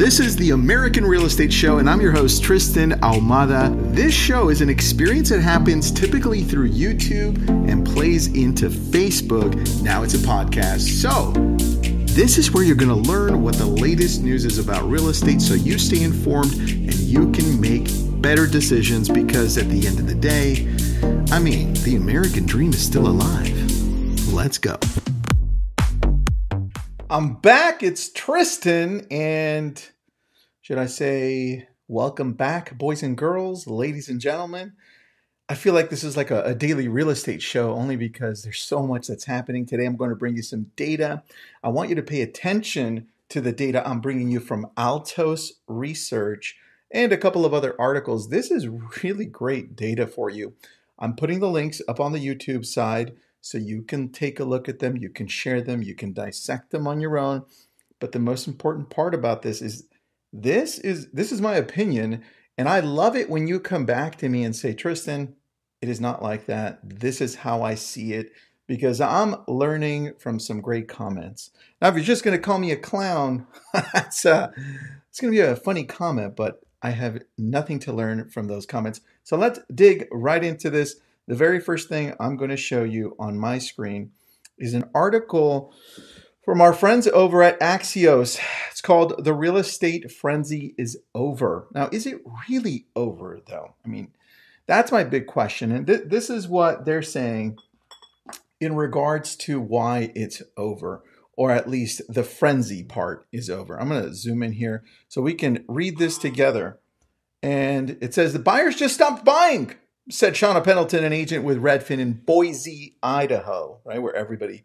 This is the American Real Estate Show, and I'm your host, Tristan Almada. This show is an experience that happens typically through YouTube and plays into Facebook. Now it's a podcast. So, this is where you're going to learn what the latest news is about real estate so you stay informed and you can make better decisions because at the end of the day, I mean, the American dream is still alive. Let's go. I'm back. It's Tristan, and should I say, welcome back, boys and girls, ladies and gentlemen. I feel like this is like a, a, daily real estate show only because there's so much that's happening. Today, I'm going to bring you some data. I want you to pay attention to the data I'm bringing you from Altos Research and a couple of other articles. This is really great data for you. I'm putting the links up on the YouTube side so you can take a look at them, you can share them, you can dissect them on your own. But the most important part about this is this is this is my opinion and I love it when you come back to me and say, "Tristan, it is not like that. This is how I see it." Because I'm learning from some great comments. Now, if you're just going to call me a clown, that's uh, it's going to be a funny comment, but I have nothing to learn from those comments. So let's dig right into this. The very first thing I'm going to show you on my screen is an article from our friends over at Axios. It's called The Real Estate Frenzy is Over. Now, is it really over, though? I mean, that's my big question. And th- this is what they're saying in regards to why it's over, or at least the frenzy part is over. I'm going to zoom in here so we can read this together. And it says the buyers just stopped buying said Shauna Pendleton, an agent with Redfin in Boise, Idaho, right, where everybody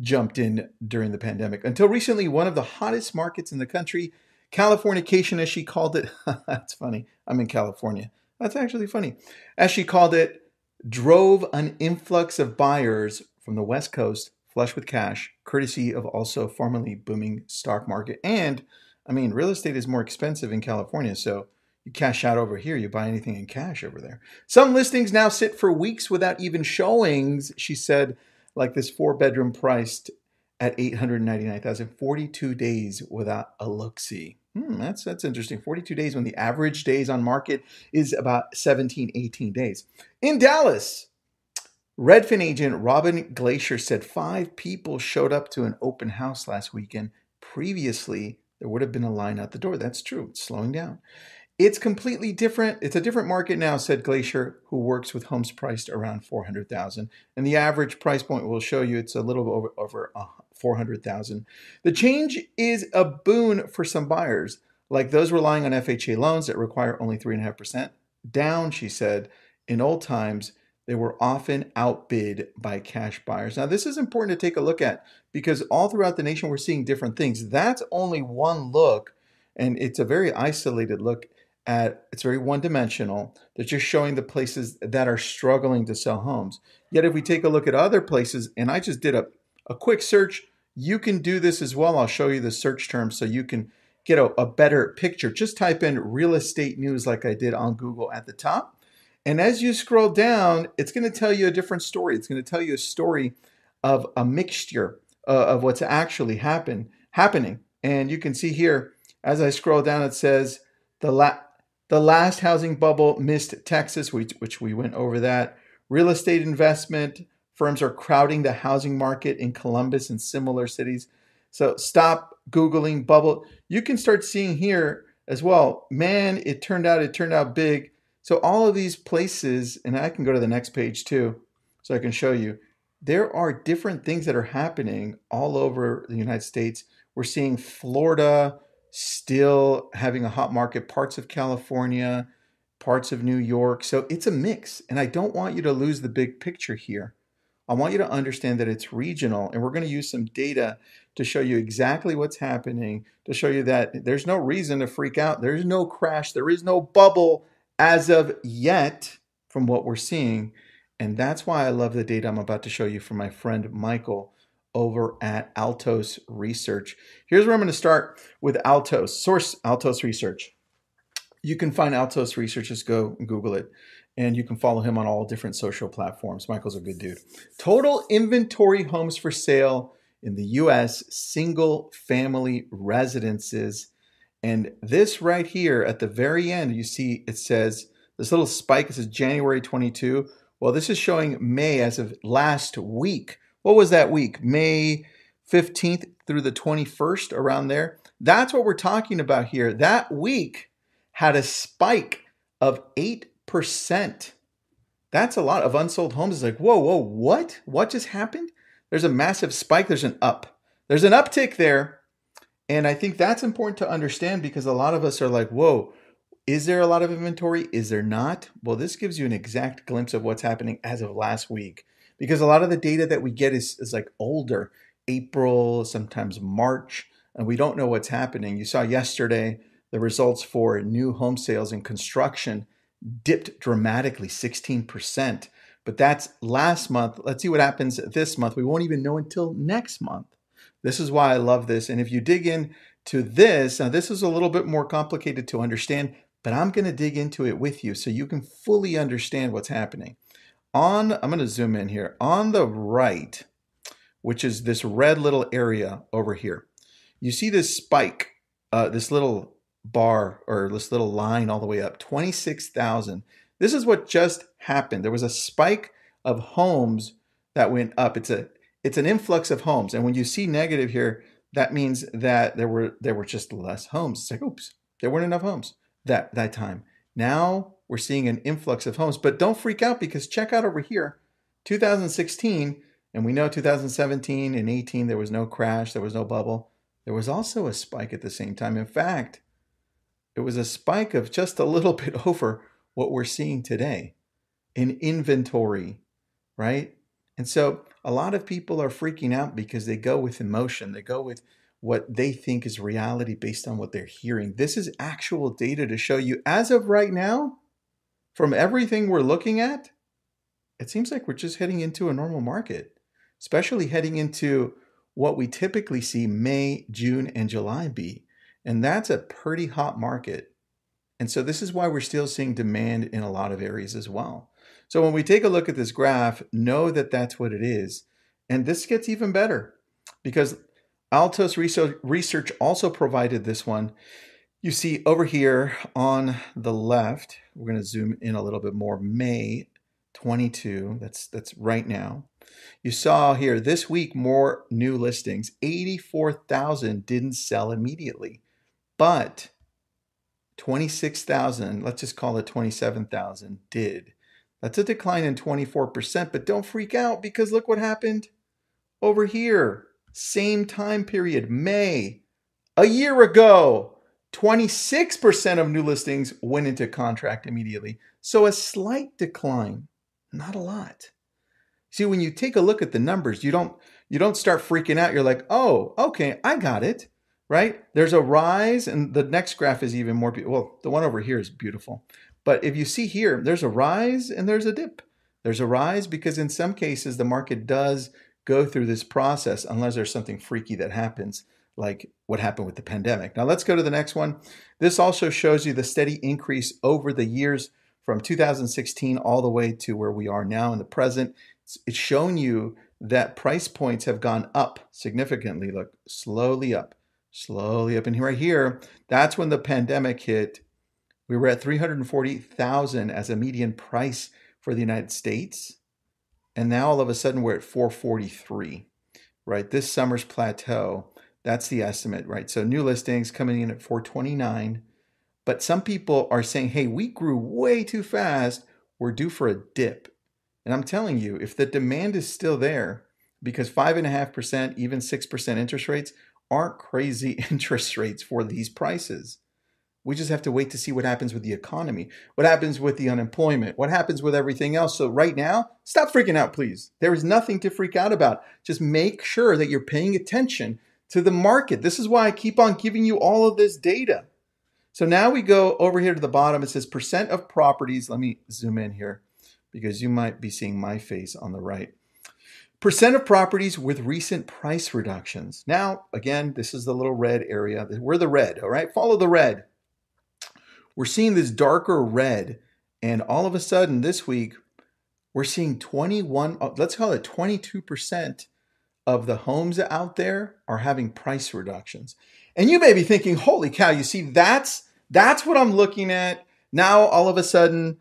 jumped in during the pandemic. Until recently, one of the hottest markets in the country, Californication, as she called it. That's funny. I'm in California. That's actually funny. As she called it, drove an influx of buyers from the West Coast flush with cash, courtesy of also formerly booming stock market. And I mean, real estate is more expensive in California, so you cash out over here, you buy anything in cash over there. Some listings now sit for weeks without even showings, she said, like this four bedroom priced at 899,000, 42 days without a look see. Hmm, that's that's interesting. 42 days when the average days on market is about 17, 18 days. In Dallas, Redfin agent Robin Glacier said five people showed up to an open house last weekend. Previously, there would have been a line out the door. That's true. It's slowing down. It's completely different. It's a different market now, said Glacier, who works with homes priced around 400,000. And the average price point will show you it's a little over, over uh, 400,000. The change is a boon for some buyers, like those relying on FHA loans that require only 3.5%. Down, she said, in old times, they were often outbid by cash buyers. Now, this is important to take a look at because all throughout the nation, we're seeing different things. That's only one look, and it's a very isolated look at it's very one dimensional. They're just showing the places that are struggling to sell homes. Yet if we take a look at other places, and I just did a, a quick search, you can do this as well. I'll show you the search terms so you can get a, a better picture. Just type in real estate news like I did on Google at the top. And as you scroll down, it's going to tell you a different story. It's going to tell you a story of a mixture uh, of what's actually happen, happening. And you can see here, as I scroll down, it says the la- the last housing bubble missed Texas, which we went over that. Real estate investment firms are crowding the housing market in Columbus and similar cities. So stop Googling bubble. You can start seeing here as well. Man, it turned out, it turned out big. So all of these places, and I can go to the next page too, so I can show you. There are different things that are happening all over the United States. We're seeing Florida, still having a hot market, parts of California, parts of New York. So it's a mix. And I don't want you to lose the big picture here. I want you to understand that it's regional, and we're going to use some data to show you exactly what's happening, to show you that there's no reason to freak out. There's no crash, there is no bubble as of yet from what we're seeing. And that's why I love the data I'm about to show you from my friend Michael over at Altos Research. Here's where I'm going to start with Altos, source Altos Research. You can find Altos Research, just go Google it, and you can follow him on all different social platforms. Michael's a good dude. Total inventory homes for sale in the US, single family residences. And this right here at the very end, you see it says this little spike, it says January 22. Well, this is showing May as of last week. What was that week? May 15th through the 21st, around there. That's what we're talking about here. That week had a spike of 8%. That's a lot of unsold homes. It's like, whoa, whoa, what? What just happened? There's a massive spike. There's an up. There's an uptick there. And I think that's important to understand because a lot of us are like, whoa, is there a lot of inventory? Is there not? Well, this gives you an exact glimpse of what's happening as of last week because a lot of the data that we get is, is like older, April, sometimes March, and we don't know what's happening. You saw yesterday the results for new home sales and construction dipped dramatically, 16%. But that's last month. Let's see what happens this month. We won't even know until next month. This is why I love this. And if you dig in to this, now this is a little bit more complicated to understand, but I'm going to dig into it with you so you can fully understand what's happening. On, I'm going to zoom in here. On the right, which is this red little area over here, you see this spike, uh, this little bar or this little line all the way up 26,000. This is what just happened. There was a spike of homes that went up. It's a it's an influx of homes. And when you see negative here, that means that there were there were just less homes. It's like, oops, there weren't enough homes that that time. Now we're seeing an influx of homes. But don't freak out because check out over here, 2016, and we know 2017 and 18 there was no crash, there was no bubble. There was also a spike at the same time. In fact, it was a spike of just a little bit over what we're seeing today in inventory, right? And so a lot of people are freaking out because they go with emotion. They go with what they think is reality based on what they're hearing. This is actual data to show you, as of right now, from everything we're looking at, it seems like we're just heading into a normal market, especially heading into what we typically see May, June, and July be. And that's a pretty hot market. And so this is why we're still seeing demand in a lot of areas as well. So when we take a look at this graph, know that that's what it is. And this gets even better because Altos Research also provided this one. You see over here on the left, we're going to zoom in a little bit more, May 22, that's, that's right now. You saw here this week more new listings, 84,000 didn't sell immediately. But 26,000, let's just call it 27,000, did. That's a decline in 24%, but don't freak out because look what happened over here. Same time period, May, a year ago. 26% of new listings went into contract immediately. So a slight decline, not a lot. See, when you take a look at the numbers, you don't you don't start freaking out. You're like, "Oh, okay, I got it." right? There's a rise, and the next graph is even more beautiful. Well, the one over here is beautiful. But if you see here, there's a rise and there's a dip. There's a rise because in some cases the market does go through this process unless there's something freaky that happens, like what happened with the pandemic. Now let's go to the next one. This also shows you the steady increase over the years from 2016 all the way to where we are now in the present. It's showing you that price points have gone up significantly. Look, slowly up slowly up And. Right here, that's when the pandemic hit. We were at 340,000 as a median price for the United States. And now all of a sudden we're at 443, right? This summer's plateau, that's the estimate, right? So new listings coming in at 429. But some people are saying, hey, we grew way too fast. We're due for a dip. And I'm telling you, if the demand is still there, because 5.5%, even 6% interest rates aren't crazy interest rates for these prices. We just have to wait to see what happens with the economy, what happens with the unemployment, what happens with everything else. So, right now, stop freaking out, please. There is nothing to freak out about. Just make sure that you're paying attention to the market. This is why I keep on giving you all of this data. So, now we go over here to the bottom. It says percent of properties. Let me zoom in here because you might be seeing my face on the right. Percent of properties with recent price reductions. Now, again, this is the little red area. We're the red, all right? Follow the red. We're seeing this darker red, and all of a sudden this week, we're seeing 21, uh, let's call it 22% of the homes out there are having price reductions. And you may be thinking, holy cow, you see, that's that's what I'm looking at. Now all of a sudden,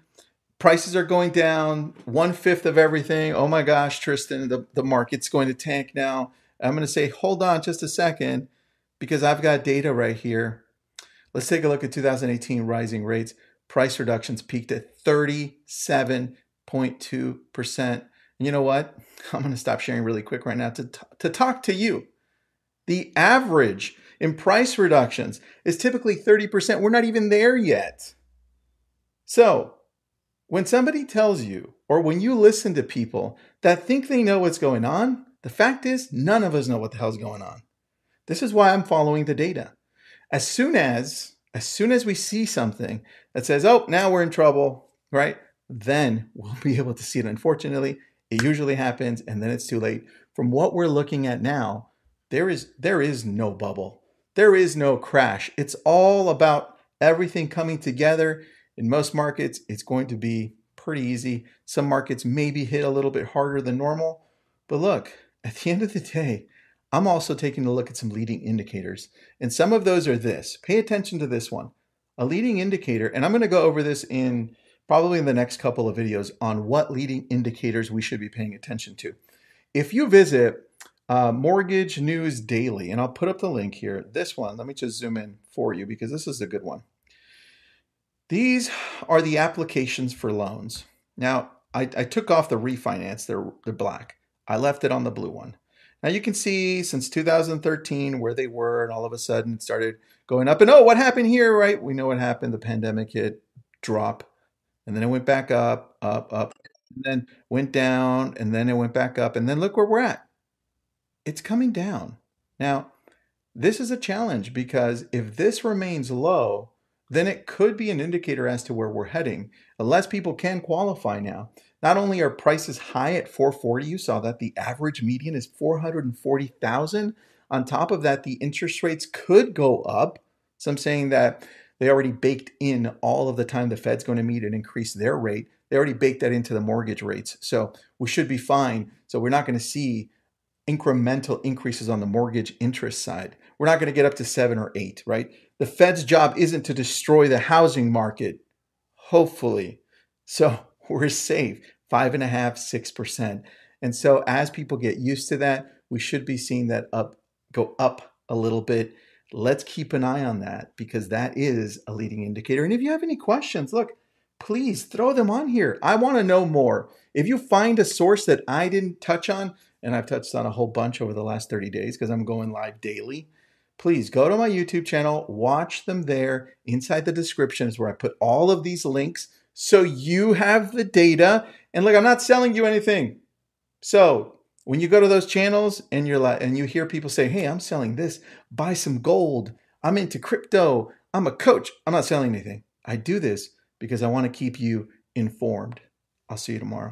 prices are going down, one fifth of everything. Oh my gosh, Tristan, the, the market's going to tank now. I'm going to say, hold on just a second, because I've got data right here. Let's take a look at 2018 rising rates. Price reductions peaked at 37.2%. And you know what? I'm going to stop sharing really quick right now to, t- to talk to you. The average in price reductions is typically 30%. We're not even there yet. So, when somebody tells you, or when you listen to people that think they know what's going on, the fact is, none of us know what the hell's going on. This is why I'm following the data. As soon as, as soon as we see something that says, oh, now we're in trouble, right? Then we'll be able to see it. Unfortunately, it usually happens and then it's too late. From what we're looking at now, there is there is no bubble. There is no crash. It's all about everything coming together. In most markets, it's going to be pretty easy. Some markets maybe hit a little bit harder than normal. But look, at the end of the day, I'm also taking a look at some leading indicators. And some of those are this. Pay attention to this one. A leading indicator, and I'm going to go over this in probably in the next couple of videos on what leading indicators we should be paying attention to. If you visit uh, Mortgage News Daily, and I'll put up the link here, this one, let me just zoom in for you because this is a good one. These are the applications for loans. Now, I, I took off the refinance, they're, they're black. I left it on the blue one. Now you can see since 2013 where they were, and all of a sudden it started going up. And oh, what happened here, right? We know what happened. The pandemic hit, drop, and then it went back up, up, up, and then went down, and then it went back up. And then look where we're at. It's coming down. Now, this is a challenge because if this remains low, then it could be an indicator as to where we're heading. Less people can qualify now. Not only are prices high at 440, you saw that the average median is 440,000. On top of that, the interest rates could go up. Some saying that they already baked in all of the time the Fed's going to meet and increase their rate. They already baked that into the mortgage rates. So we should be fine. So we're not going to see incremental increases on the mortgage interest side. We're not going to get up to seven or eight, right? The Fed's job isn't to destroy the housing market, hopefully. So we're safe five and a half, six percent. And so as people get used to that, we should be seeing that up go up a little bit. Let's keep an eye on that because that is a leading indicator. And if you have any questions, look, please throw them on here. I want to know more. If you find a source that I didn't touch on, and I've touched on a whole bunch over the last 30 days because I'm going live daily, please go to my YouTube channel, watch them there. Inside the description is where I put all of these links so you have the data. And look, I'm not selling you anything. So when you go to those channels and you're like, and you hear people say, "Hey, I'm selling this. Buy some gold. I'm into crypto. I'm a coach." I'm not selling anything. I do this because I want to keep you informed. I'll see you tomorrow.